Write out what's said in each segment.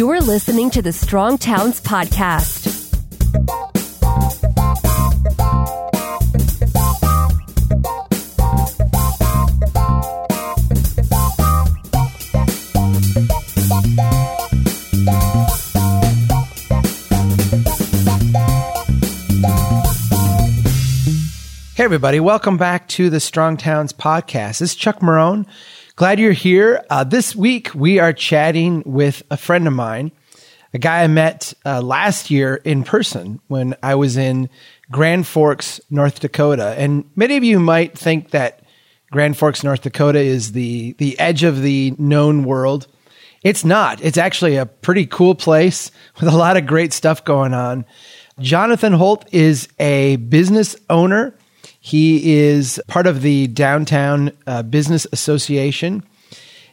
You're listening to the Strong Towns Podcast. Hey, everybody. Welcome back to the Strong Towns podcast. This is Chuck Marohn. Glad you're here. Uh, this week, we are chatting with a friend of mine, a guy I met uh, last year in person when I was in Grand Forks, North Dakota. And many of you might think that Grand Forks, North Dakota is the, the edge of the known world. It's not. It's actually a pretty cool place with a lot of great stuff going on. Jonathan Holth is a business owner he is part of the Downtown uh, Business Association.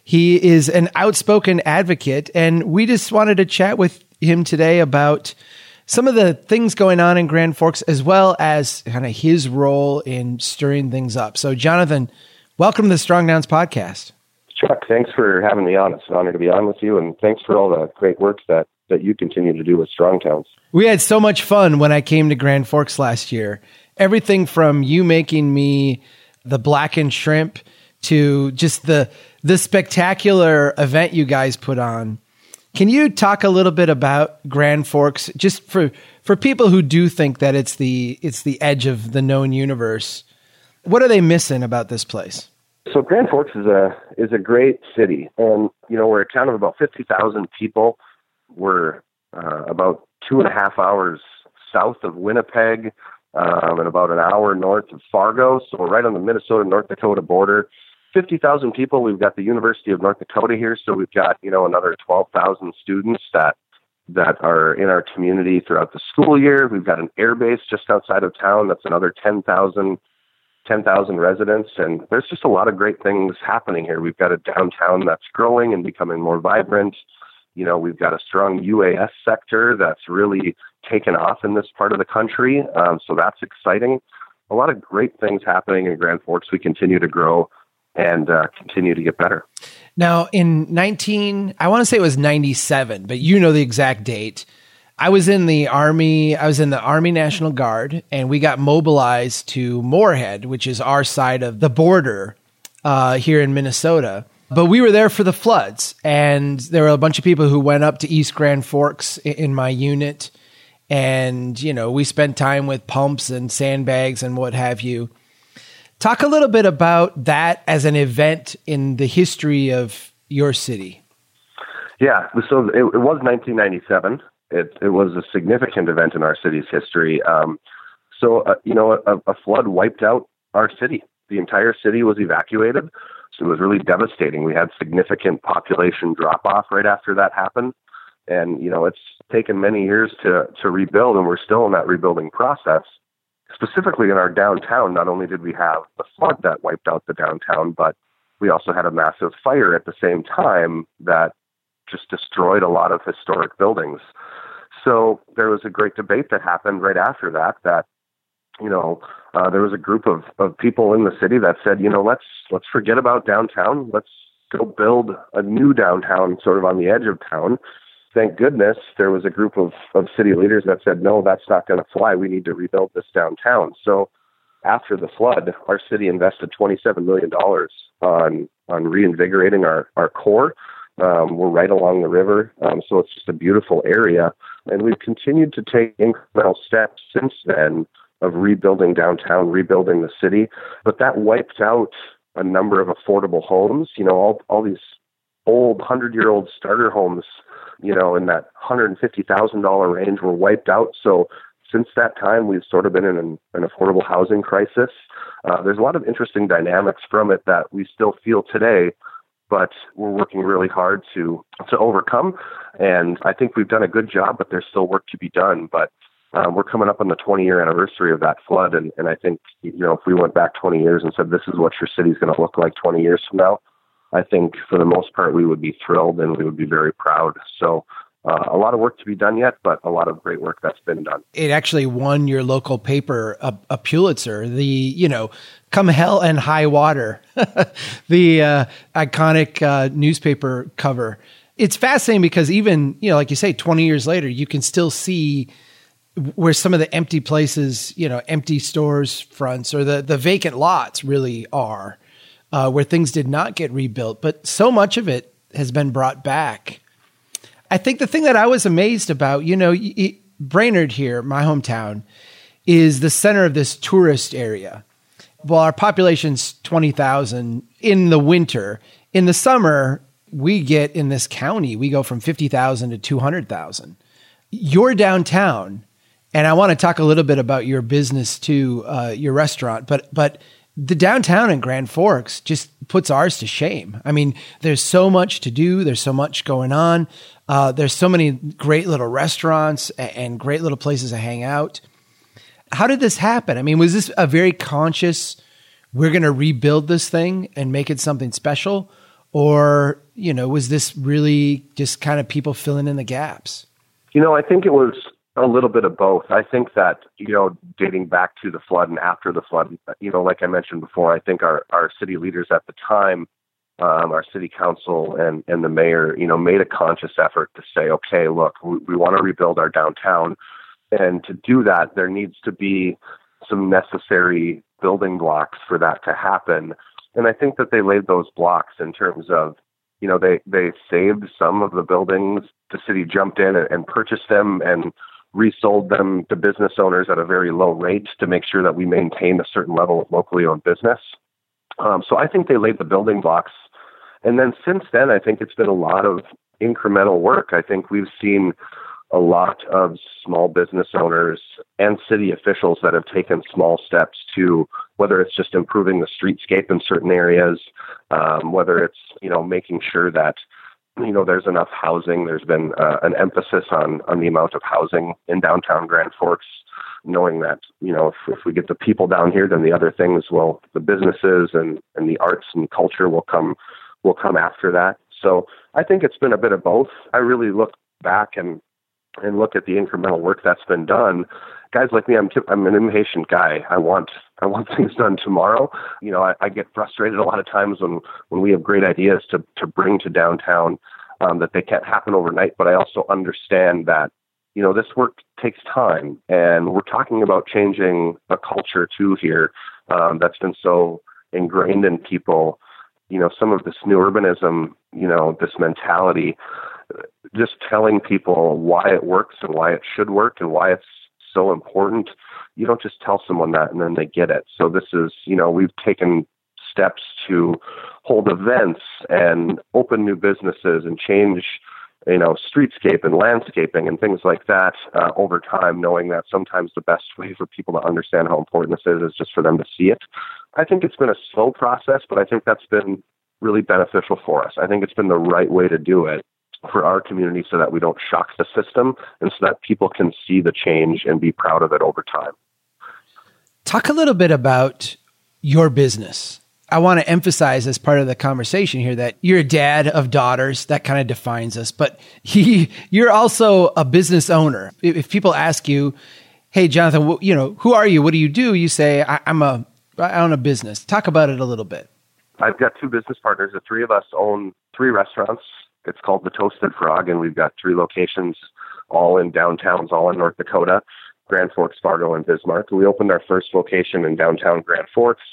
He is an outspoken advocate, and we just wanted to chat with him today about some of the things going on in Grand Forks, as well as kind of his role in stirring things up. So, Jonathan, welcome to the Strong Towns podcast. Chuck, thanks for having me on. It's an honor to be on with you, and thanks for all the great work that that you continue to do with Strong Towns. We had so much fun when I came to Grand Forks last year, everything from you making me the blackened shrimp to just the the spectacular event you guys put on. Can you talk a little bit about Grand Forks just for for people who do think that it's the it's the edge of the known universe? What are they missing about this place? So Grand Forks is a is a great city, and you know we're a town of about fifty thousand people. We're uh, about two and a half hours south of Winnipeg um, and about an hour north of Fargo. So we're right on the Minnesota North Dakota border. 50,000 people. We've got the University of North Dakota here, so we've got you know another 12,000 students that that are in our community throughout the school year. We've got an air base just outside of town. That's another 10,000 10,000 residents, and there's just a lot of great things happening here. We've got a downtown that's growing and becoming more vibrant. You know, we've got a strong UAS sector that's really taken off in this part of the country. Um, so that's exciting. A lot of great things happening in Grand Forks. We continue to grow and uh, continue to get better. Now, in 19, I want to say it was 97, but you know the exact date. I was in the Army, I was in the Army National Guard, and we got mobilized to Moorhead, which is our side of the border uh, here in Minnesota. But we were there for the floods, and there were a bunch of people who went up to East Grand Forks in my unit. And, you know, we spent time with pumps and sandbags and what have you. Talk a little bit about that as an event in the history of your city. Yeah, so it, it was 1997. It, it was a significant event in our city's history. Um, so, uh, you know, a, a flood wiped out our city. The entire city was evacuated. So it was really devastating. We had significant population drop off right after that happened. And, you know, it's taken many years to, to rebuild, and we're still in that rebuilding process. Specifically in our downtown, not only did we have the flood that wiped out the downtown, but we also had a massive fire at the same time that just destroyed a lot of historic buildings. So there was a great debate that happened right after that that you know, uh, there was a group of, of people in the city that said, you know, let's let's forget about downtown. Let's go build a new downtown, sort of on the edge of town. Thank goodness there was a group of, of city leaders that said, no, that's not going to fly. We need to rebuild this downtown. So after the flood, our city invested $27 million on on reinvigorating our, our core. Um, we're right along the river, um, so it's just a beautiful area. And we've continued to take incremental steps since then of rebuilding downtown, rebuilding the city. But that wiped out a number of affordable homes. You know, all all these old hundred year old starter homes, you know, in that hundred and fifty thousand dollar range were wiped out. So since that time, we've sort of been in an, an affordable housing crisis. Uh, there's a lot of interesting dynamics from it that we still feel today, but we're working really hard to to overcome. And I think we've done a good job, but there's still work to be done. But um, we're coming up on the 20 year anniversary of that flood, and, and I think you know if we went back 20 years and said this is what your city's going to look like 20 years from now, I think for the most part we would be thrilled and we would be very proud. So. Uh, a lot of work to be done yet, but a lot of great work that's been done. It actually won your local paper a, a Pulitzer. The you know, come hell and high water, the uh, iconic uh, newspaper cover it's fascinating because even, you know, like you say, 20 years later, you can still see where some of the empty places, you know, empty stores fronts or the, the vacant lots really are, uh, where things did not get rebuilt. But so much of it has been brought back. I think the thing that I was amazed about, you know, Brainerd here, my hometown, is the center of this tourist area. Well, our population's 20,000 in the winter. In the summer, we get in this county, we go from 50,000 to 200,000. You're downtown, and I want to talk a little bit about your business too, uh, your restaurant, but, but the downtown in Grand Forks just puts ours to shame. I mean, there's so much to do, there's so much going on. Uh, there's so many great little restaurants and great little places to hang out. How did this happen? I mean, was this a very conscious, we're going to rebuild this thing and make it something special? Or, you know, was this really just kind of people filling in the gaps? You know, I think it was a little bit of both. I think that, you know, dating back to the flood and after the flood, you know, like I mentioned before, I think our, our city leaders at the time um, our city council and, and the mayor, you know, made a conscious effort to say, okay, look, we, we want to rebuild our downtown. And to do that, there needs to be some necessary building blocks for that to happen. And I think that they laid those blocks in terms of, you know, they, they saved some of the buildings. The city jumped in and, and purchased them and resold them to business owners at a very low rate to make sure that we maintain a certain level of locally owned business. Um, so I think they laid the building blocks and then since then, I think it's been a lot of incremental work. I think we've seen a lot of small business owners and city officials that have taken small steps to whether it's just improving the streetscape in certain areas, um, whether it's you know making sure that you know there's enough housing. There's been uh, an emphasis on on the amount of housing in downtown Grand Forks, knowing that you know if, if we get the people down here, then the other things will the businesses and and the arts and culture will come will come after that. So I think it's been a bit of both. I really look back and and look at the incremental work that's been done. Guys like me, I'm I'm an impatient guy. I want I want things done tomorrow. You know, I, I get frustrated a lot of times when when we have great ideas to to bring to downtown um, that they can't happen overnight. But I also understand that you know this work takes time, and we're talking about changing a culture too here um, that's been so ingrained in people you know, some of this new urbanism, you know, this mentality, just telling people why it works and why it should work and why it's so important. You don't just tell someone that and then they get it. So this is, you know, we've taken steps to hold events and open new businesses and change you know, streetscape and landscaping and things like that uh, over time, knowing that sometimes the best way for people to understand how important this is is just for them to see it. I think it's been a slow process, but I think that's been really beneficial for us. I think it's been the right way to do it for our community so that we don't shock the system and so that people can see the change and be proud of it over time. Talk a little bit about your business. I want to emphasize as part of the conversation here that you're a dad of daughters. That kind of defines us, but he, you're also a business owner. If people ask you, Hey, Jonathan, you know, who are you? What do you do? You say, I, am a, I own a business. Talk about it a little bit. I've got two business partners. The three of us own three restaurants. It's called the Toasted Frog, and we've got three locations, all in downtowns, all in North Dakota, Grand Forks, Fargo, and Bismarck. We opened our first location in downtown Grand Forks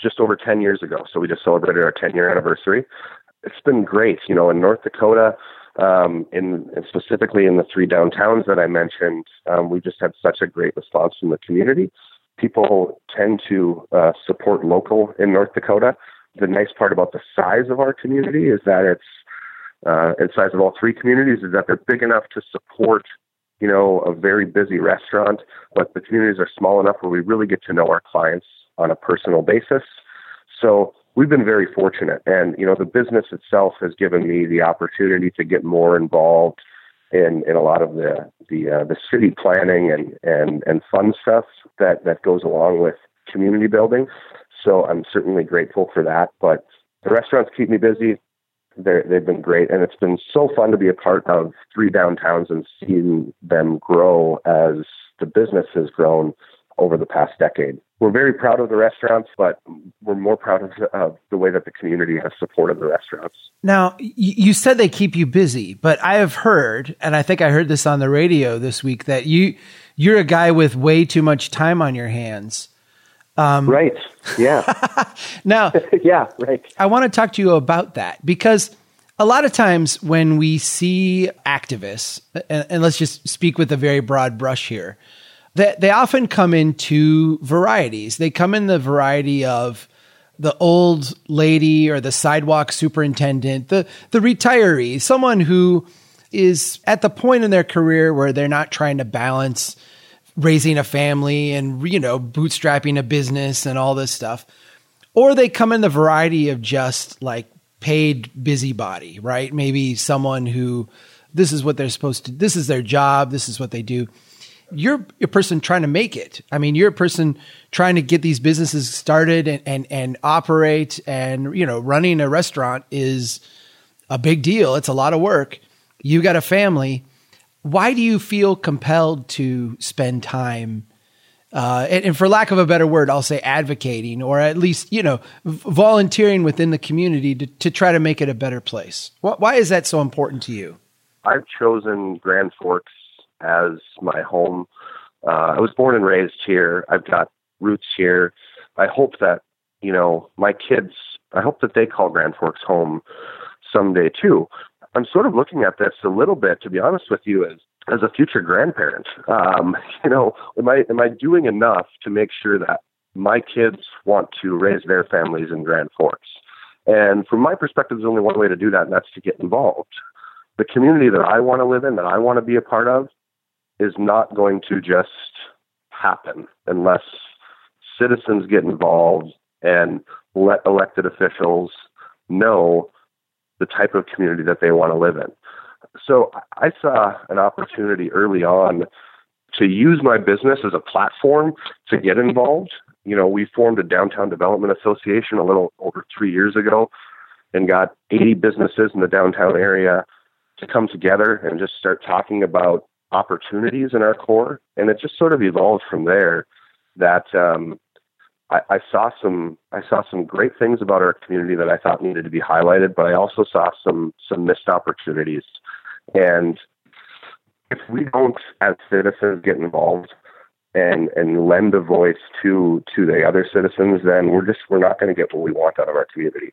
just over 10 years ago. So we just celebrated our 10 year anniversary. It's been great. You know, in North Dakota, um, in specifically in the three downtowns that I mentioned, um, we just had such a great response from the community. People tend to uh, support local in North Dakota the nice part about the size of our community is that it's uh, and size of all three communities is that they're big enough to support you know a very busy restaurant but the communities are small enough where we really get to know our clients on a personal basis so we've been very fortunate and you know the business itself has given me the opportunity to get more involved in in a lot of the the uh, the city planning and and and fun stuff that that goes along with community building so I'm certainly grateful for that. But the restaurants keep me busy. They they've been great, and it's been so fun to be a part of three downtowns and seeing them grow as the business has grown over the past decade. we're very proud of the restaurants, but we're more proud of the way that the community has supported the restaurants. Now, you said they keep you busy, but I have heard, and I think I heard this on the radio this week, that you you're a guy with way too much time on your hands. Um, right. Yeah. now, yeah, right. I want to talk to you about that because a lot of times when we see activists, and, and let's just speak with a very broad brush here, that they often come in two varieties. They come in the variety of the old lady or the sidewalk superintendent, the the retiree, someone who is at the point in their career where they're not trying to balance raising a family and you know bootstrapping a business and all this stuff. Or they come in the variety of just like paid busybody right? Maybe someone who this is what they're supposed to this is their job this is what they do. You're a person trying to make it. I mean you're a person trying to get these businesses started and and, and operate and you know running a restaurant is a big deal. It's a lot of work. You got a family why do you feel compelled to spend time uh, and, and, for lack of a better word, I'll say advocating or at least, you know, volunteering within the community to, to try to make it a better place. Why is that so important to you? I've chosen Grand Forks as my home. Uh, I was born and raised here. I've got roots here. I hope that, you know, my kids, I hope that they call Grand Forks home someday too. I'm sort of looking at this a little bit, to be honest with you, as as a future grandparent. Um, you know, am I am I doing enough to make sure that my kids want to raise their families in Grand Forks? And from my perspective, there's only one way to do that, and that's to get involved. The community that I want to live in, that I want to be a part of, is not going to just happen unless citizens get involved and let elected officials know the type of community that they want to live in. So I saw an opportunity early on to use my business as a platform to get involved. You know, we formed a downtown development association a little over three years ago and got 80 businesses in the downtown area to come together and just start talking about opportunities in our core. And it just sort of evolved from there that um, I, I saw some I saw some great things about our community that I thought needed to be highlighted, but I also saw some some missed opportunities. And if we don't, as citizens, get involved and and lend a voice to to the other citizens, then we're just we're not going to get what we want out of our community.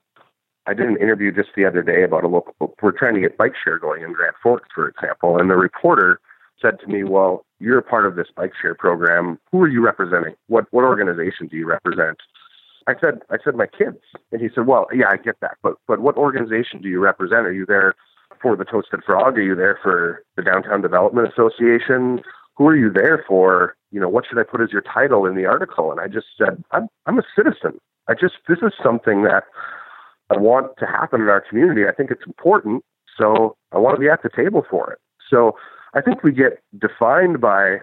I did an interview just the other day about a local. We're trying to get bike share going in Grand Forks, for example, and the reporter said to me, "Well, you're a part of this bike share program. Who are you representing? What what organization do you represent?" I said, "I said my kids," and he said, "Well, yeah, I get that, but but what organization do you represent? Are you there for the Toasted Frog? Are you there for the Downtown Development Association? Who are you there for? You know, what should I put as your title in the article?" And I just said, "I'm I'm a citizen. I just this is something that I want to happen in our community. I think it's important, so I want to be at the table for it." So I think we get defined by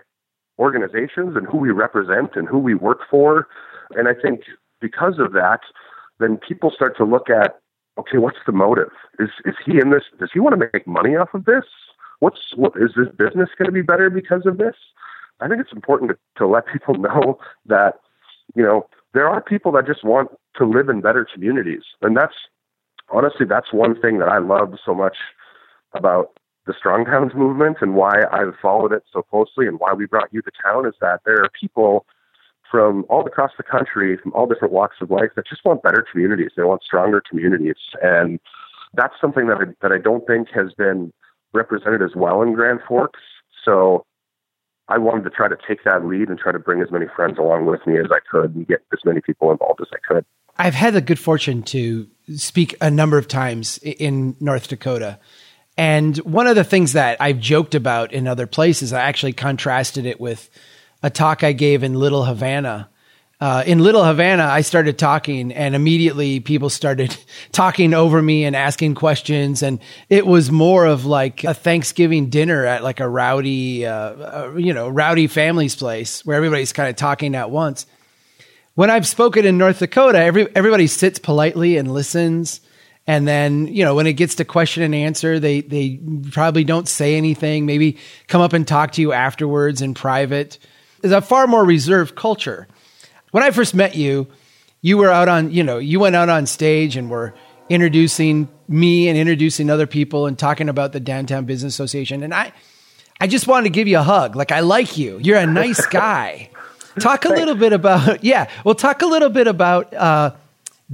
organizations and who we represent and who we work for. And I think because of that, then people start to look at, okay, what's the motive? Is is he in this? Does he want to make money off of this? What's what is this business going to be better because of this? I think it's important to, to let people know that you know there are people that just want to live in better communities, and that's honestly that's one thing that I love so much about the Strong Towns movement and why I've followed it so closely and why we brought you to town is that there are people from all across the country, from all different walks of life, that just want better communities. They want stronger communities, and that's something that I, that I don't think has been represented as well in Grand Forks. So I wanted to try to take that lead and try to bring as many friends along with me as I could and get as many people involved as I could. I've had the good fortune to speak a number of times in North Dakota and one of the things that I've joked about in other places, I actually contrasted it with a talk I gave in Little Havana. Uh, in Little Havana, I started talking, and immediately people started talking over me and asking questions. And it was more of like a Thanksgiving dinner at like a rowdy, uh, uh, you know, rowdy family's place where everybody's kind of talking at once. When I've spoken in North Dakota, every, everybody sits politely and listens and then you know when it gets to question and answer they they probably don't say anything maybe come up and talk to you afterwards in private is a far more reserved culture when I first met you, you were out on, you know, you went out on stage and were introducing me and introducing other people and talking about the Downtown Business Association. And I, I just wanted to give you a hug. Like, I like you. You're a nice guy. talk a little bit about, yeah, well, talk a little bit about uh,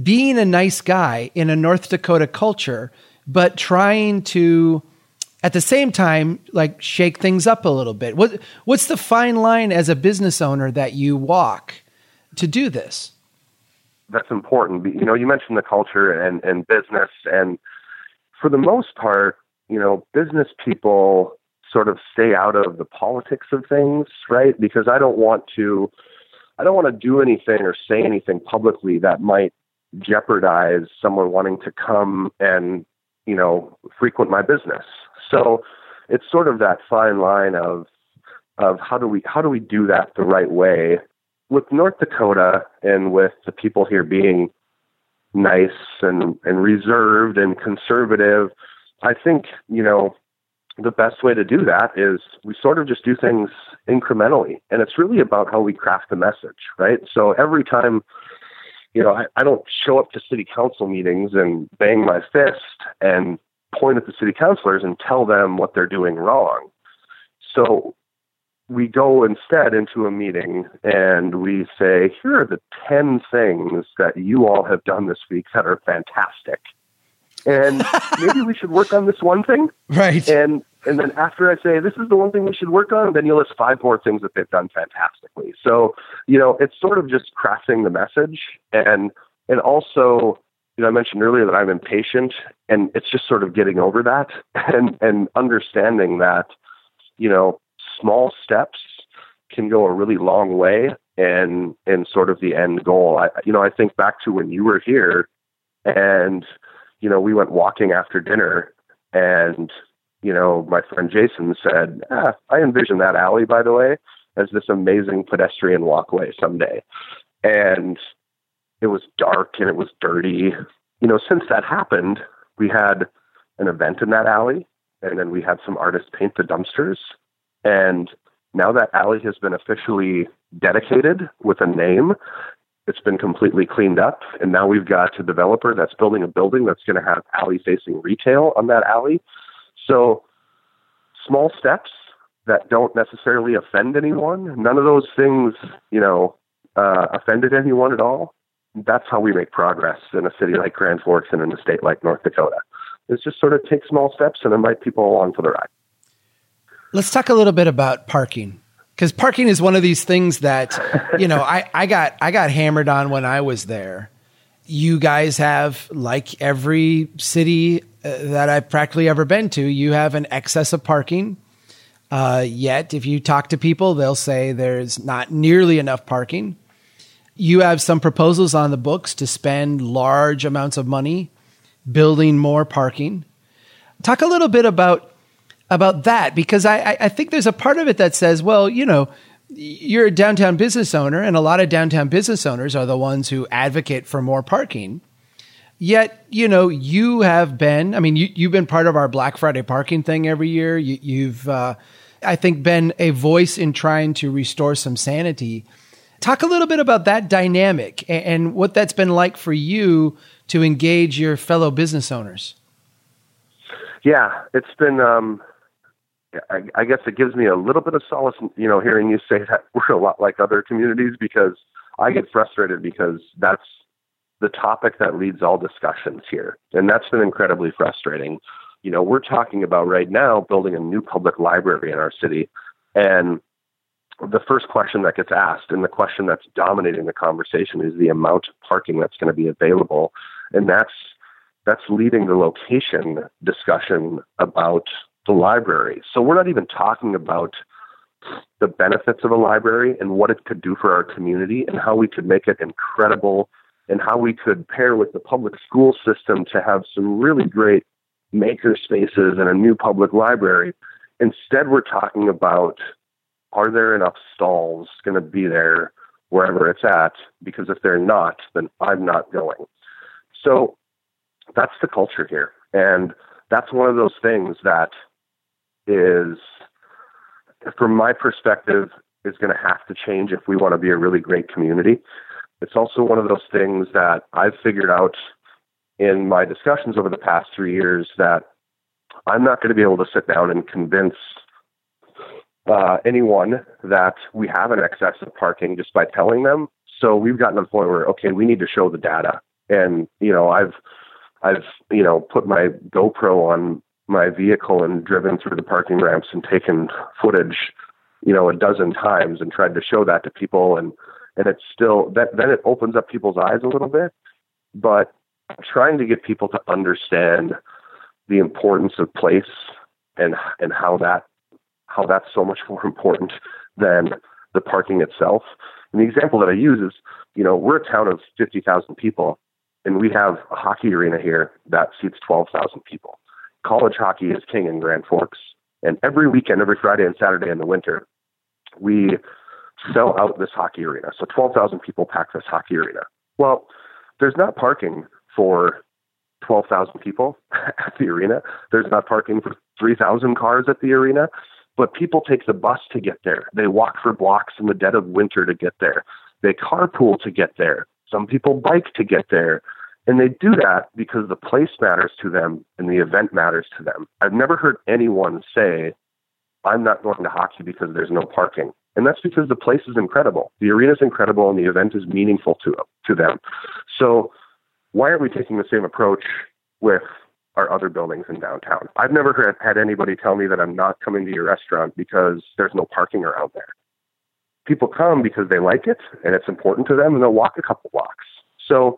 being a nice guy in a North Dakota culture, but trying to, at the same time, like shake things up a little bit. What, what's the fine line as a business owner that you walk to do this? that's important. You know, you mentioned the culture and, and business, and for the most part, you know, business people sort of stay out of the politics of things, right? Because I don't want to, I don't want to do anything or say anything publicly that might jeopardize someone wanting to come and, you know, frequent my business. So it's sort of that fine line of, of how do we, how do we do that the right way with North Dakota and with the people here being nice and, and reserved and conservative, I think, you know, the best way to do that is we sort of just do things incrementally. And it's really about how we craft the message, right? So every time, you know, I, I don't show up to city council meetings and bang my fist and point at the city councilors and tell them what they're doing wrong. So we go instead into a meeting and we say, here are the 10 things that you all have done this week that are fantastic. And maybe we should work on this one thing. Right. And and then after I say this is the one thing we should work on, then you list five more things that they've done fantastically. So, you know, it's sort of just crafting the message and and also, you know, I mentioned earlier that I'm impatient and it's just sort of getting over that and and understanding that, you know, small steps can go a really long way and and sort of the end goal. I you know, I think back to when you were here and you know, we went walking after dinner and you know, my friend Jason said, ah, I envision that alley, by the way, as this amazing pedestrian walkway someday. And it was dark and it was dirty. You know, since that happened, we had an event in that alley, and then we had some artists paint the dumpsters. And now that alley has been officially dedicated with a name, it's been completely cleaned up. And now we've got a developer that's building a building that's going to have alley facing retail on that alley. So small steps that don't necessarily offend anyone, none of those things, you know, uh, offended anyone at all. That's how we make progress in a city like Grand Forks and in a state like North Dakota. It's just sort of take small steps and invite people along for the ride. Let's talk a little bit about parking because parking is one of these things that you know I, I got I got hammered on when I was there. You guys have like every city that I've practically ever been to, you have an excess of parking. Uh, yet, if you talk to people, they'll say there's not nearly enough parking. You have some proposals on the books to spend large amounts of money building more parking. Talk a little bit about about that because I, I think there's a part of it that says, well, you know, you're a downtown business owner, and a lot of downtown business owners are the ones who advocate for more parking. Yet, you know, you have been, I mean, you, you've been part of our Black Friday parking thing every year. You, have uh, I think, been a voice in trying to restore some sanity. Talk a little bit about that dynamic and, and what that's been like for you to engage your fellow business owners. Yeah, it's been um, I, I guess it gives me a little bit of solace, you know, hearing you say that we're a lot like other communities because I get frustrated because that's the topic that leads all discussions here. And that's been incredibly frustrating. You know, we're talking about right now building a new public library in our city. And the first question that gets asked and the question that's dominating the conversation is the amount of parking that's going to be available. And that's that's leading the location discussion about the library. So we're not even talking about the benefits of a library and what it could do for our community and how we could make it incredible and how we could pair with the public school system to have some really great maker spaces and a new public library. Instead, we're talking about are there enough stalls going to be there wherever it's at? Because if they're not, then I'm not going. So that's the culture here. And that's one of those things that is, from my perspective, is going to have to change if we want to be a really great community. It's also one of those things that I've figured out in my discussions over the past three years that I'm not going to be able to sit down and convince uh, anyone that we have an excess of parking just by telling them. So we've gotten to the point where okay, we need to show the data, and you know, I've I've you know put my GoPro on my vehicle and driven through the parking ramps and taken footage, you know, a dozen times and tried to show that to people, and and it's still that then it opens up people's eyes a little bit, but trying to get people to understand the importance of place and and how that how that's so much more important than the parking itself. And the example that I use is, you know, we're a town of 50,000 people and we have a hockey arena here that seats 12,000 people. College hockey is king in Grand Forks. And every weekend, every Friday and Saturday in the winter, we sell out this hockey arena. So 12,000 people pack this hockey arena. Well, there's not parking for 12,000 people at the arena. There's not parking for 3,000 cars at the arena, but people take the bus to get there. They walk for blocks in the dead of winter to get there. They carpool to get there. Some people bike to get there. And they do that because the place matters to them and the event matters to them. I've never heard anyone say, I'm not going to hockey because there's no parking. And that's because the place is incredible. The arena is incredible and the event is meaningful to, to them. So why aren't we taking the same approach with our other buildings in downtown? I've never heard, had anybody tell me that I'm not coming to your restaurant because there's no parking around there. People come because they like it and it's important to them and they'll walk a couple blocks. So,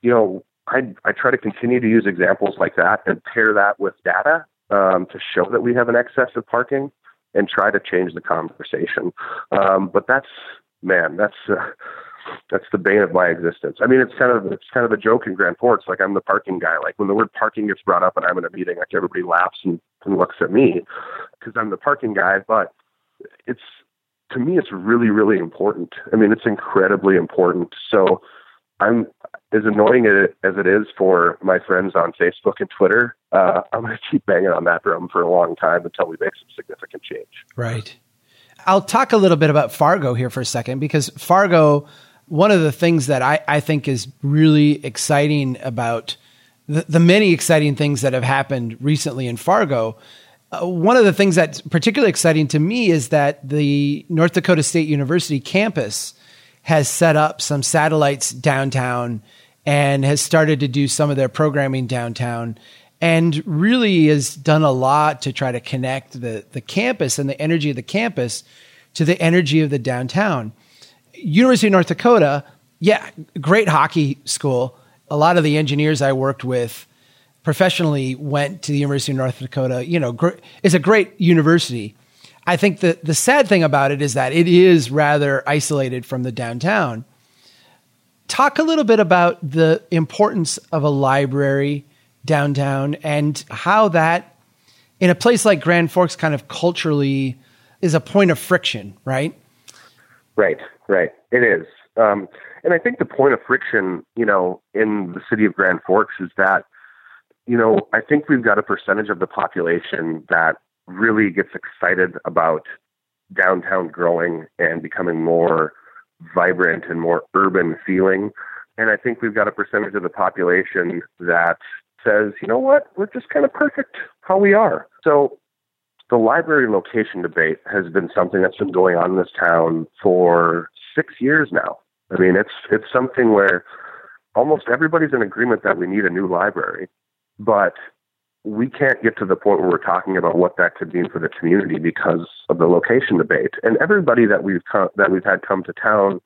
you know, I, I try to continue to use examples like that and pair that with data um, to show that we have an excess of parking and try to change the conversation. Um, but that's, man, that's, uh, that's the bane of my existence. I mean, it's kind of it's kind of a joke in Grand Forks. Like I'm the parking guy. Like when the word parking gets brought up and I'm in a meeting, like everybody laughs and, and looks at me because I'm the parking guy. But it's to me, it's really really important. I mean, it's incredibly important. So I'm as annoying as it is for my friends on Facebook and Twitter. Uh, I'm going to keep banging on that drum for a long time until we make some significant change. Right. I'll talk a little bit about Fargo here for a second because Fargo one of the things that I, I think is really exciting about the, the many exciting things that have happened recently in Fargo. Uh, one of the things that's particularly exciting to me is that the North Dakota State University campus has set up some satellites downtown and has started to do some of their programming downtown and really has done a lot to try to connect the, the campus and the energy of the campus to the energy of the downtown. University of North Dakota, yeah, great hockey school. A lot of the engineers I worked with professionally went to the University of North Dakota. You know, gr- it's a great university. I think the the sad thing about it is that it is rather isolated from the downtown. Talk a little bit about the importance of a library downtown and how that, in a place like Grand Forks, kind of culturally is a point of friction, right? Right, right. It is. Um, and I think the point of friction, you know, in the city of Grand Forks is that, you know, I think we've got a percentage of the population that really gets excited about downtown growing and becoming more vibrant and more urban feeling. And I think we've got a percentage of the population that says, you know what, we're just kind of perfect how we are. So the library location debate has been something that's been going on in this town for six years now. I mean, it's it's something where almost everybody's in agreement that we need a new library, but we can't get to the point where we're talking about what that could mean for the community because of the location debate. And everybody that we've come, that we've had come to town,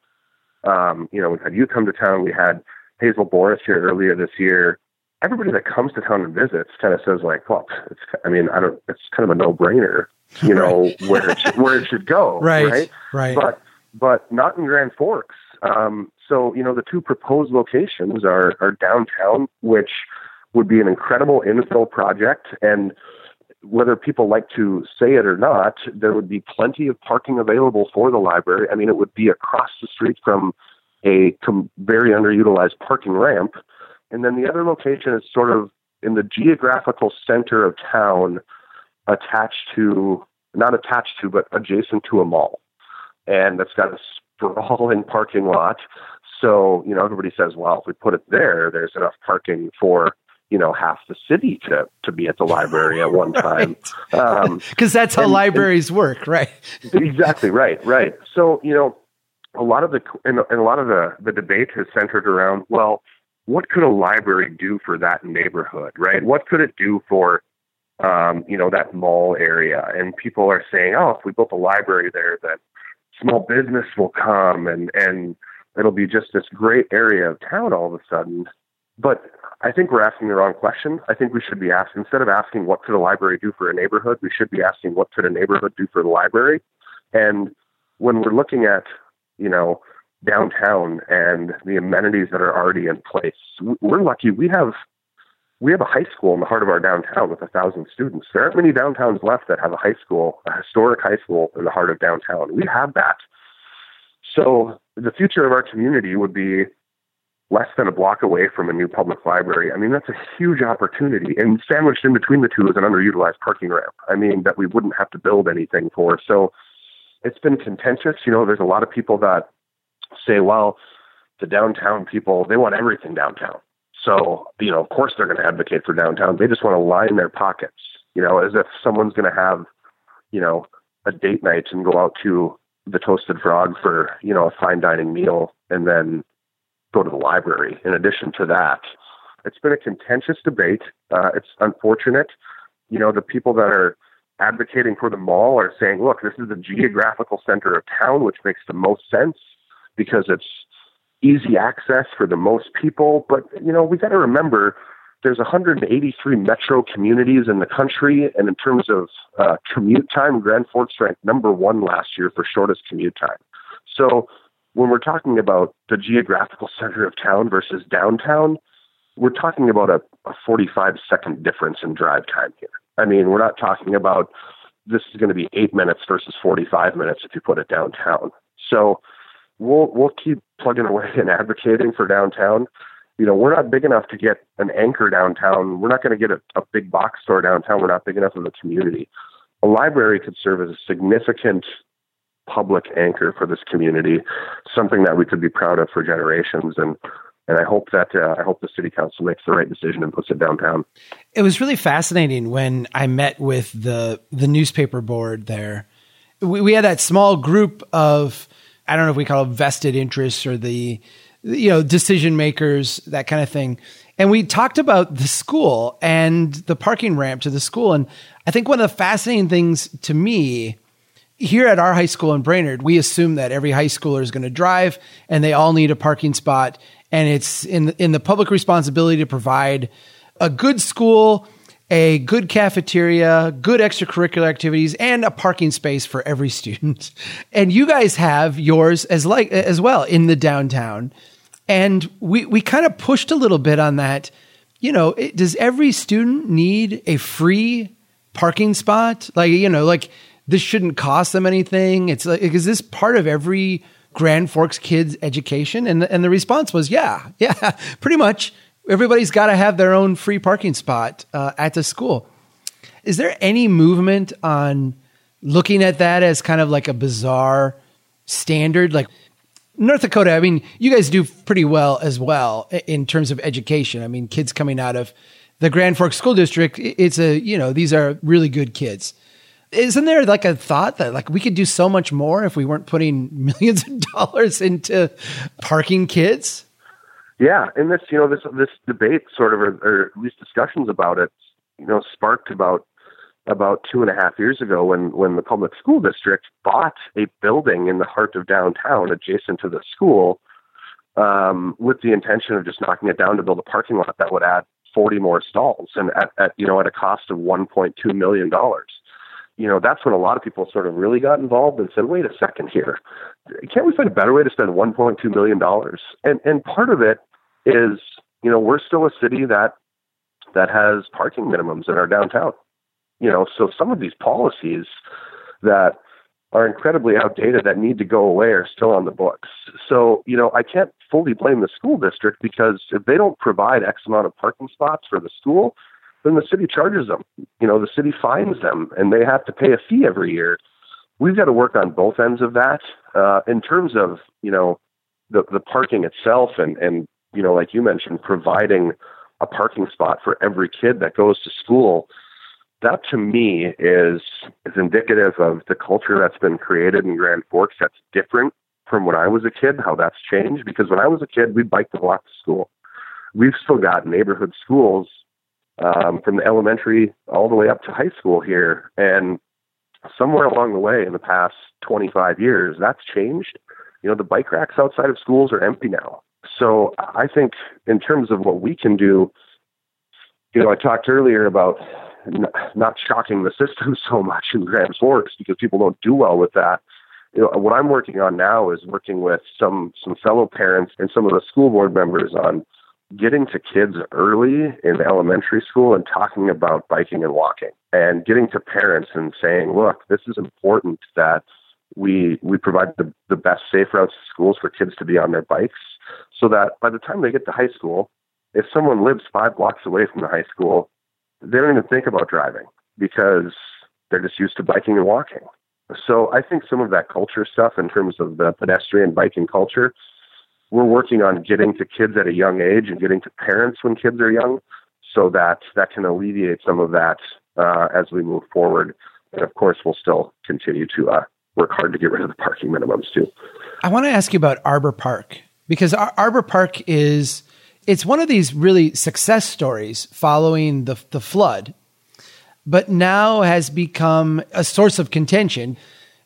um, you know, we've had you come to town. We had Hazel Borys here earlier this year everybody that comes to town and visits kind of says like, well, it's, I mean, I don't, it's kind of a no brainer, you know, right. where it should, where it should go. right. Right. Right. But, but not in Grand Forks. Um, so, you know, the two proposed locations are, are downtown, which would be an incredible infill project. And whether people like to say it or not, there would be plenty of parking available for the library. I mean, it would be across the street from a very underutilized parking ramp and then the other location is sort of in the geographical center of town, attached to, not attached to, but adjacent to a mall. And that's got a sprawling parking lot. So, you know, everybody says, well, if we put it there, there's enough parking for, you know, half the city to, to be at the library at one time. Because um, that's how and, libraries and, work, right? exactly, right, right. So, you know, a lot of the, and, and a lot of the, the debate has centered around, well, what could a library do for that neighborhood, right? What could it do for, um, you know, that mall area? And people are saying, oh, if we built a library there, then small business will come and, and it'll be just this great area of town all of a sudden. But I think we're asking the wrong question. I think we should be asking, instead of asking what could a library do for a neighborhood, we should be asking what could a neighborhood do for the library. And when we're looking at, you know, downtown and the amenities that are already in place, we're lucky. We have we have a high school in the heart of our downtown with a thousand students. There aren't many downtowns left that have a high school, a historic high school in the heart of downtown. We have that. So the future of our community would be less than a block away from a new public library. I mean, that's a huge opportunity. And sandwiched in between the two is an underutilized parking ramp. I mean, that we wouldn't have to build anything for. So it's been contentious. You know, there's a lot of people that say, well, the downtown people, they want everything downtown. So, you know, of course they're going to advocate for downtown. They just want to line their pockets, you know, as if someone's going to have, you know, a date night and go out to the Toasted Frog for you know a fine dining meal and then go to the library. In addition to that, it's been a contentious debate. Uh, it's unfortunate. You know, the people that are advocating for the mall are saying, look, this is the geographical center of town, which makes the most sense because it's easy access for the most people. But, you know, we got to remember there's 183 metro communities in the country, and in terms of uh, commute time, Grand Forks ranked number one last year for shortest commute time. So when we're talking about the geographical center of town versus downtown, we're talking about a, a 45 second difference in drive time here. I mean, we're not talking about this is going to be eight minutes versus 45 minutes if you put it downtown. So we'll we'll keep plugging away and advocating for downtown you know, we're not big enough to get an anchor downtown. We're not going to get a, a big box store downtown. We're not big enough of a community. A library could serve as a significant public anchor for this community, something that we could be proud of for generations. And and I hope that uh, I hope the city council makes the right decision and puts it downtown. It was really fascinating when I met with the the newspaper board there. We, we had that small group of I don't know if we call it vested interests or the you know, decision makers, that kind of thing. And we talked about the school and the parking ramp to the school. And I think one of the fascinating things to me here at our high school in Brainerd, we assume that every high schooler is going to drive and they all need a parking spot. And it's in, in the public responsibility to provide a good school a good cafeteria, good extracurricular activities, and a parking space for every student. And you guys have yours as like as well in the downtown. And we we kind of pushed a little bit on that. You know, it, does every student need a free parking spot? Like, you know, like this shouldn't cost them anything. It's like is this part of every Grand Forks kids education? And the, and the response was, yeah, yeah, pretty much everybody's got to have their own free parking spot uh, at the school. Is there any movement on looking at that as kind of like a bizarre standard? Like North Dakota, I mean, you guys do pretty well as well in terms of education. I mean, kids coming out of the Grand Forks School District, it's a, you know, these are really good kids. Isn't there like a thought that like we could do so much more if we weren't putting millions of dollars into parking kids? Yeah, and this you know this this debate sort of or, or at least discussions about it you know sparked about about two and a half years ago when when the public school district bought a building in the heart of downtown adjacent to the school um, with the intention of just knocking it down to build a parking lot that would add 40 more stalls and at, at you know at a cost of 1.2 million dollars you know that's when a lot of people sort of really got involved and said wait a second here can't we find a better way to spend 1.2 million dollars and and part of it is you know we're still a city that that has parking minimums in our downtown. You know, so some of these policies that are incredibly outdated that need to go away are still on the books. So, you know, I can't fully blame the school district because if they don't provide X amount of parking spots for the school, then the city charges them. You know, the city fines them and they have to pay a fee every year. We've got to work on both ends of that. Uh, in terms of, you know, the the parking itself and and you know like you mentioned providing a parking spot for every kid that goes to school that to me is is indicative of the culture that's been created in Grand Forks that's different from when I was a kid, how that's changed. Because when I was a kid, we biked a lot to school. We've still got neighborhood schools um, from the elementary all the way up to high school here. And somewhere along the way in the past 25 years, that's changed. You know, the bike racks outside of schools are empty now. So I think in terms of what we can do, you know, I talked earlier about not shocking the system so much in Grand Forks because people don't do well with that. You know, what I'm working on now is working with some some fellow parents and some of the school board members on getting to kids early in elementary school and talking about biking and walking and getting to parents and saying, look, this is important that we we provide the, the best safe routes to schools for kids to be on their bikes so that by the time they get to high school, if someone lives five blocks away from the high school, they don't even think about driving because they're just used to biking and walking. So I think some of that culture stuff in terms of the pedestrian biking culture, we're working on getting to kids at a young age and getting to parents when kids are young so that that can alleviate some of that uh, as we move forward. And of course, we'll still continue to uh, work hard to get rid of the parking minimums too. I want to ask you about Arbor Park because Ar- Arbor Park is it's one of these really success stories following the the flood, but now has become a source of contention.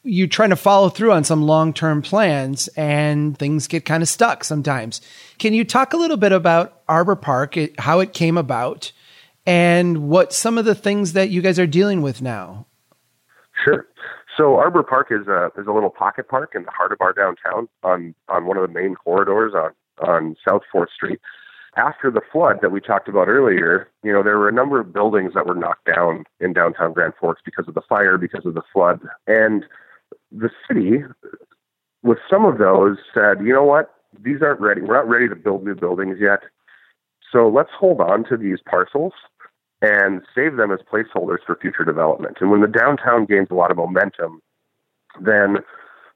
You're trying to follow through on some long term plans, and things get kind of stuck sometimes. Can you talk a little bit about Arbor Park, it, how it came about, and what some of the things that you guys are dealing with now? Sure. So Arbor Park is a is a little pocket park in the heart of our downtown on on one of the main corridors on on South Fourth Street after the flood that we talked about earlier, you know, there were a number of buildings that were knocked down in downtown Grand Forks because of the fire, because of the flood. And the city, with some of those, said, you know what, these aren't ready. We're not ready to build new buildings yet. So let's hold on to these parcels and save them as placeholders for future development. And when the downtown gains a lot of momentum, then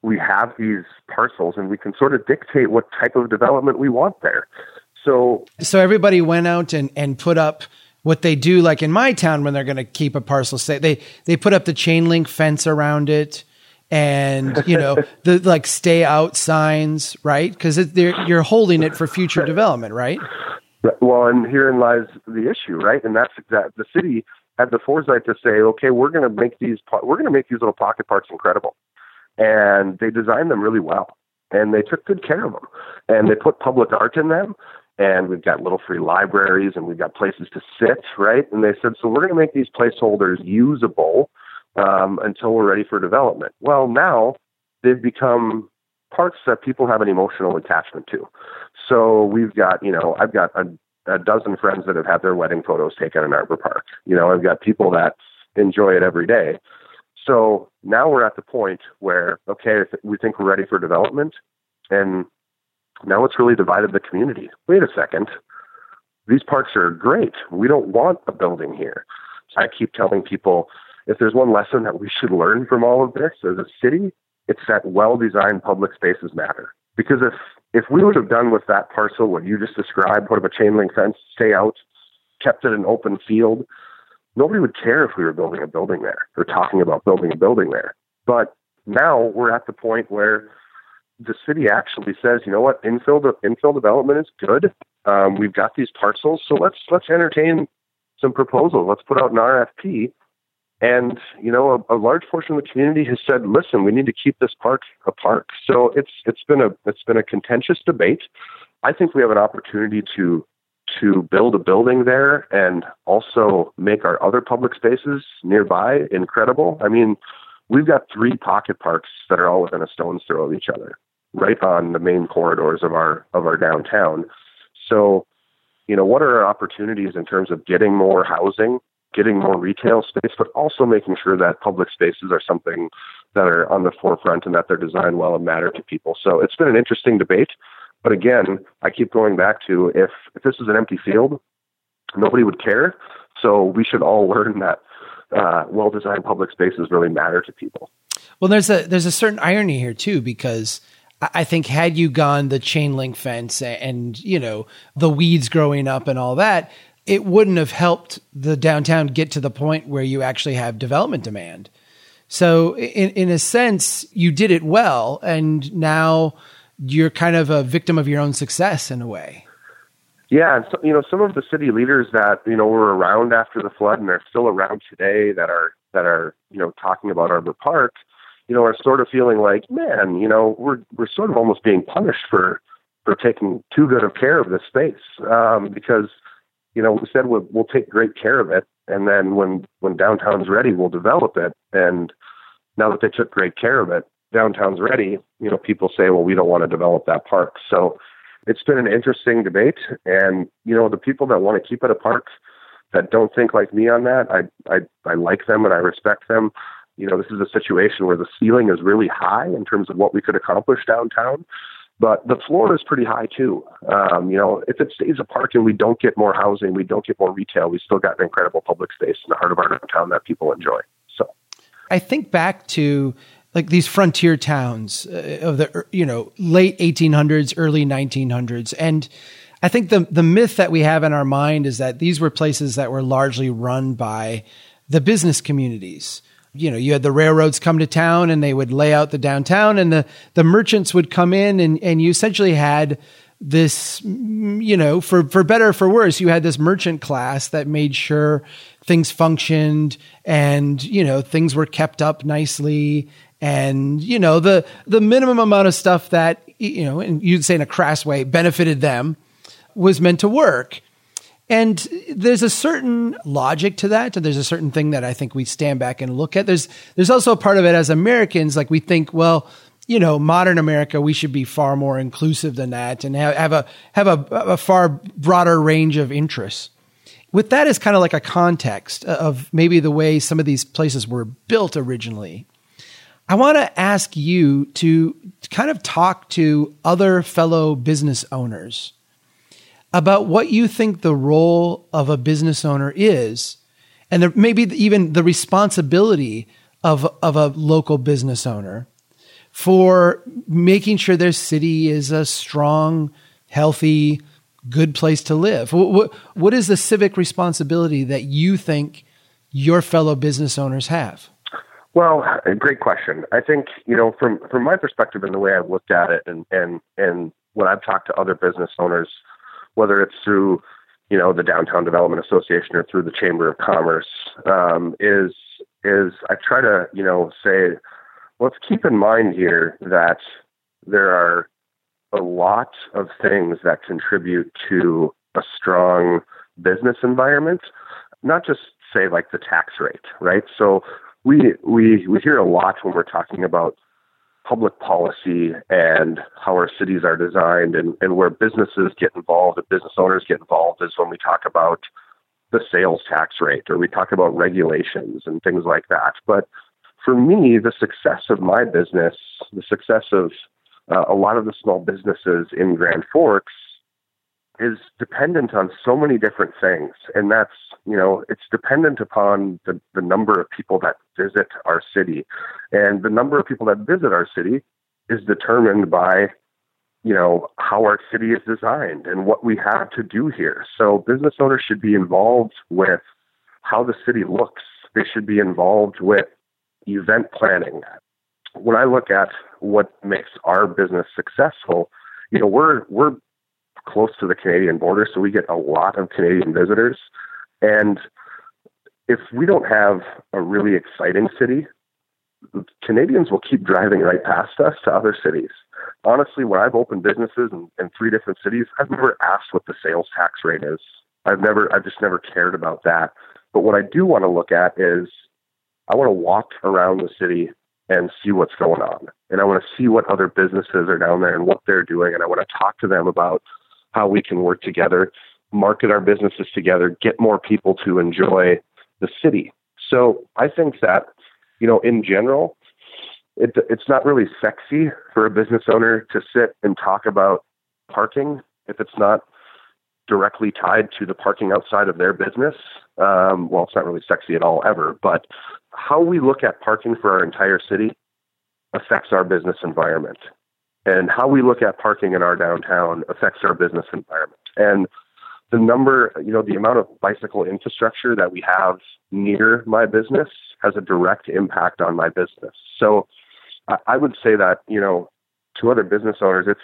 we have these parcels and we can sort of dictate what type of development we want there. So, so everybody went out and, and put up what they do, like in my town, when they're going to keep a parcel, say they they put up the chain link fence around it, and you know the like stay out signs, right? Because you're holding it for future development, right? Well, and herein lies the issue, right? And that's that the city had the foresight to say, okay, we're going to make these we're going to make these little pocket parks incredible, and they designed them really well, and they took good care of them, and they put public art in them, and we've got little free libraries and we've got places to sit, right? And they said, so we're going to make these placeholders usable um, until we're ready for development. Well, now they've become parts that people have an emotional attachment to. So we've got, you know, I've got a, a dozen friends that have had their wedding photos taken in Arbor Park. You know, I've got people that enjoy it every day. So now we're at the point where, okay, we think we're ready for development, and now it's really divided the community. Wait a second. These parks are great. We don't want a building here. I keep telling people if there's one lesson that we should learn from all of this as a city, it's that well designed public spaces matter. Because if if we would have done with that parcel what you just described, put up a chain link fence, stay out, kept it an open field, nobody would care if we were building a building there or talking about building a building there. But now we're at the point where the city actually says, you know what, infill de- infill development is good. Um, we've got these parcels, so let's let's entertain some proposals. Let's put out an RFP. And you know, a, a, large portion of the community has said, "Listen, we need to keep this park a park." So it's it's been a it's been a contentious debate. I think we have an opportunity to to build a building there and also make our other public spaces nearby incredible. I mean, we've got three pocket parks that are all within a stone's throw of each other right on the main corridors of our of our downtown. So, you know, what are our opportunities in terms of getting more housing, getting more retail space, but also making sure that public spaces are something that are on the forefront and that they're designed well and matter to people. So it's been an interesting debate. But again, I keep going back to if, if this is an empty field, nobody would care. So we should all learn that uh, well designed public spaces really matter to people. Well, there's a there's a certain irony here too because I think had you gone the chain link fence and, you know, the weeds growing up and all that, it wouldn't have helped the downtown get to the point where you actually have development demand. So in, in a sense, you did it well. And now you're kind of a victim of your own success in a way. Yeah, and so, you know, some of the city leaders that you know were around after the flood and are still around today that are that are you know talking about Arbor Park, you know, are sort of feeling like, man, you know, we're we're sort of almost being punished for for taking too good of care of this space um, because you know we said we'll, we'll take great care of it, and then when when downtown's ready, we'll develop it. And now that they took great care of it, downtown's ready. You know, people say, well, we don't want to develop that park, so it's been an interesting debate. And, you know, the people that want to keep it a park that don't think like me on that, I, I, I like them and I respect them. You know, this is a situation where the ceiling is really high in terms of what we could accomplish downtown, but the floor is pretty high too. Um, you know, if it stays a park and we don't get more housing, we don't get more retail, we still got an incredible public space in the heart of our downtown that people enjoy. So I think back to like these frontier towns uh, of the you know late 1800s early 1900s and i think the the myth that we have in our mind is that these were places that were largely run by the business communities you know you had the railroads come to town and they would lay out the downtown and the the merchants would come in and and you essentially had this you know for for better or for worse you had this merchant class that made sure things functioned and you know things were kept up nicely and you know the the minimum amount of stuff that you know and you'd say in a crass way benefited them was meant to work and there's a certain logic to that and there's a certain thing that i think we stand back and look at. There's there's also a part of it as americans like we think well you know modern america we should be far more inclusive than that and have, have a have a, a far broader range of interests. With that as kind of like a context of maybe the way some of these places were built originally I want to ask you to kind of talk to other fellow business owners about what you think the role of a business owner is, and the, maybe even the responsibility of, of a local business owner for making sure their city is a strong, healthy, good place to live. What, what is the civic responsibility that you think your fellow business owners have? Well, great question. I think you know from from my perspective and the way I've looked at it, and and and when I've talked to other business owners, whether it's through you know the Downtown Development Association or through the Chamber of Commerce, um, is is I try to you know say, let's keep in mind here that there are a lot of things that contribute to a strong business environment, not just say like the tax rate, right? So we we we hear a lot when we're talking about public policy and how our cities are designed and, and where businesses get involved and business owners get involved is when we talk about the sales tax rate or we talk about regulations and things like that. But for me, the success of my business, the success of uh, a lot of the small businesses in Grand Forks is dependent on so many different things. And that's, you know, it's dependent upon the, the number of people that visit our city. And the number of people that visit our city is determined by, you know, how our city is designed and what we have to do here. So business owners should be involved with how the city looks. They should be involved with event planning. When I look at what makes our business successful, you know, we're we're close to the Canadian border, so we get a lot of Canadian visitors. And if we don't have a really exciting city, Canadians will keep driving right past us to other cities. Honestly, when I've opened businesses in, in three different cities, I've never asked what the sales tax rate is. I've never, I've just never cared about that. But what I do want to look at is I want to walk around the city and see what's going on. And I want to see what other businesses are down there and what they're doing. And I want to talk to them about how we can work together, market our businesses together, get more people to enjoy the city. So I think that, you know, in general, it, it's not really sexy for a business owner to sit and talk about parking if it's not directly tied to the parking outside of their business. Um, well, it's not really sexy at all ever, but how we look at parking for our entire city affects our business environment. And how we look at parking in our downtown affects our business environment. And the number, you know, the amount of bicycle infrastructure that we have near my business has a direct impact on my business. So I would say that, you know, to other business owners, it's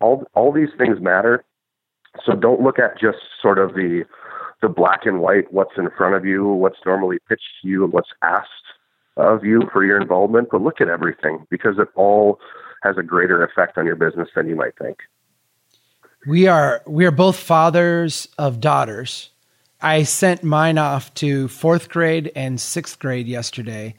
all all these things matter. So don't look at just sort of the the black and white, what's in front of you, what's normally pitched to you, what's asked of you for your involvement, but look at everything because it all has a greater effect on your business than you might think. We are we are both fathers of daughters. I sent mine off to fourth grade and sixth grade yesterday,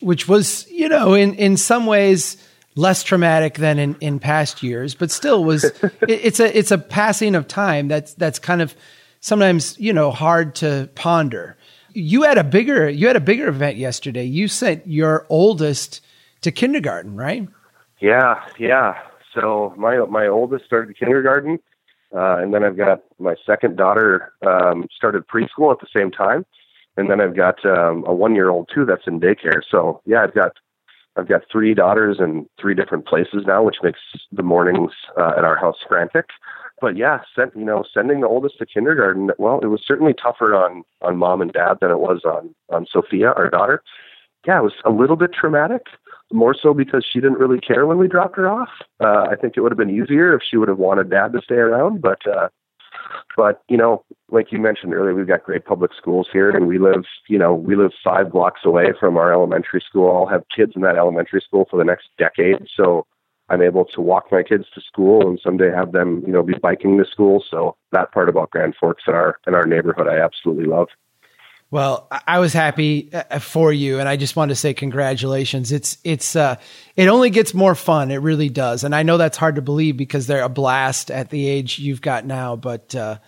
which was, you know, in, in some ways less traumatic than in, in past years, but still was it, it's a it's a passing of time that's that's kind of sometimes, you know, hard to ponder. You had a bigger you had a bigger event yesterday. You sent your oldest to kindergarten, right? Yeah, yeah. So my my oldest started kindergarten, uh, and then I've got my second daughter um, started preschool at the same time, and then I've got um, a one year old too that's in daycare. So yeah, I've got I've got three daughters in three different places now, which makes the mornings uh, at our house frantic. But yeah, sent you know sending the oldest to kindergarten. Well, it was certainly tougher on on mom and dad than it was on on Sophia, our daughter. Yeah, it was a little bit traumatic more so because she didn't really care when we dropped her off. Uh, I think it would have been easier if she would have wanted dad to stay around, but uh, but you know, like you mentioned earlier, we've got great public schools here, and we live, you know, we live five blocks away from our elementary school. I'll have kids in that elementary school for the next decade, so I'm able to walk my kids to school and someday have them, you know, be biking to school. So that part about Grand Forks in our in our neighborhood, I absolutely love. Well, I was happy uh, for you, and I just want to say congratulations. It's it's uh, it only gets more fun. It really does, and I know that's hard to believe because they're a blast at the age you've got now. But uh,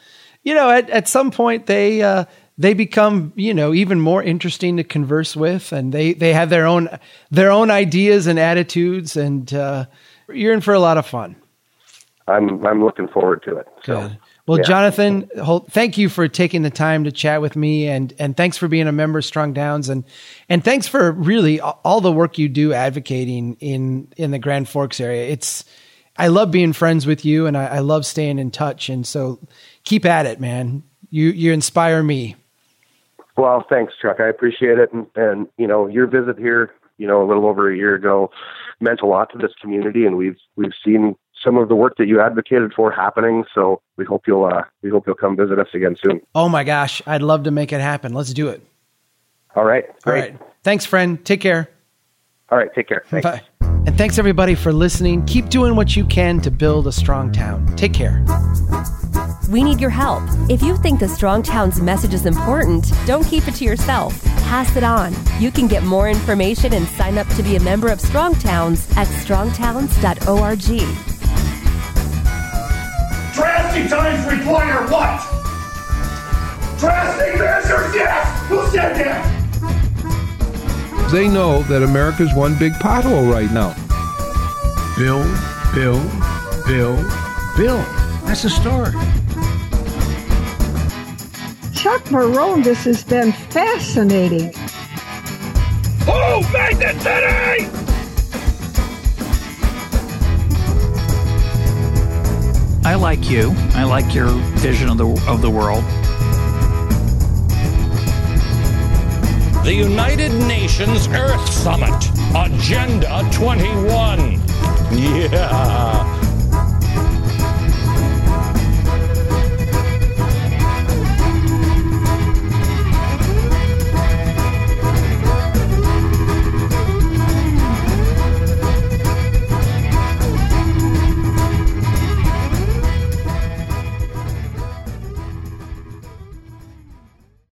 you know, at at some point they uh, they become you know even more interesting to converse with, and they they have their own their own ideas and attitudes, and uh, you're in for a lot of fun. I'm I'm looking forward to it. So. Good. Well, yeah. Jonathan, thank you for taking the time to chat with me, and and thanks for being a member of Strong Towns, and and thanks for really all the work you do advocating in in the Grand Forks area. It's I love being friends with you, and I, I love staying in touch, and so keep at it, man. You you inspire me. Well, thanks, Chuck. I appreciate it, and, and you know your visit here, you know, a little over a year ago, meant a lot to this community, and we've we've seen some of the work that you advocated for happening. So we hope you'll uh, we hope you'll come visit us again soon. Oh my gosh, I'd love to make it happen. Let's do it. All right. Great. All right. Thanks, friend. Take care. All right. Take care. Thanks. Bye. And thanks everybody for listening. Keep doing what you can to build a strong town. Take care. We need your help. If you think the Strong Towns message is important, don't keep it to yourself. Pass it on. You can get more information and sign up to be a member of Strong Towns at strongtowns.org. Drastic times require what? Drastic measures, yes! Who said that? They know that America's one big pothole right now. Bill, Bill, Bill, Bill. That's the story. Chuck Marohn, this has been fascinating. Who made the city? I like you. I like your vision of the of the world. The United Nations Earth Summit, Agenda 21. Yeah.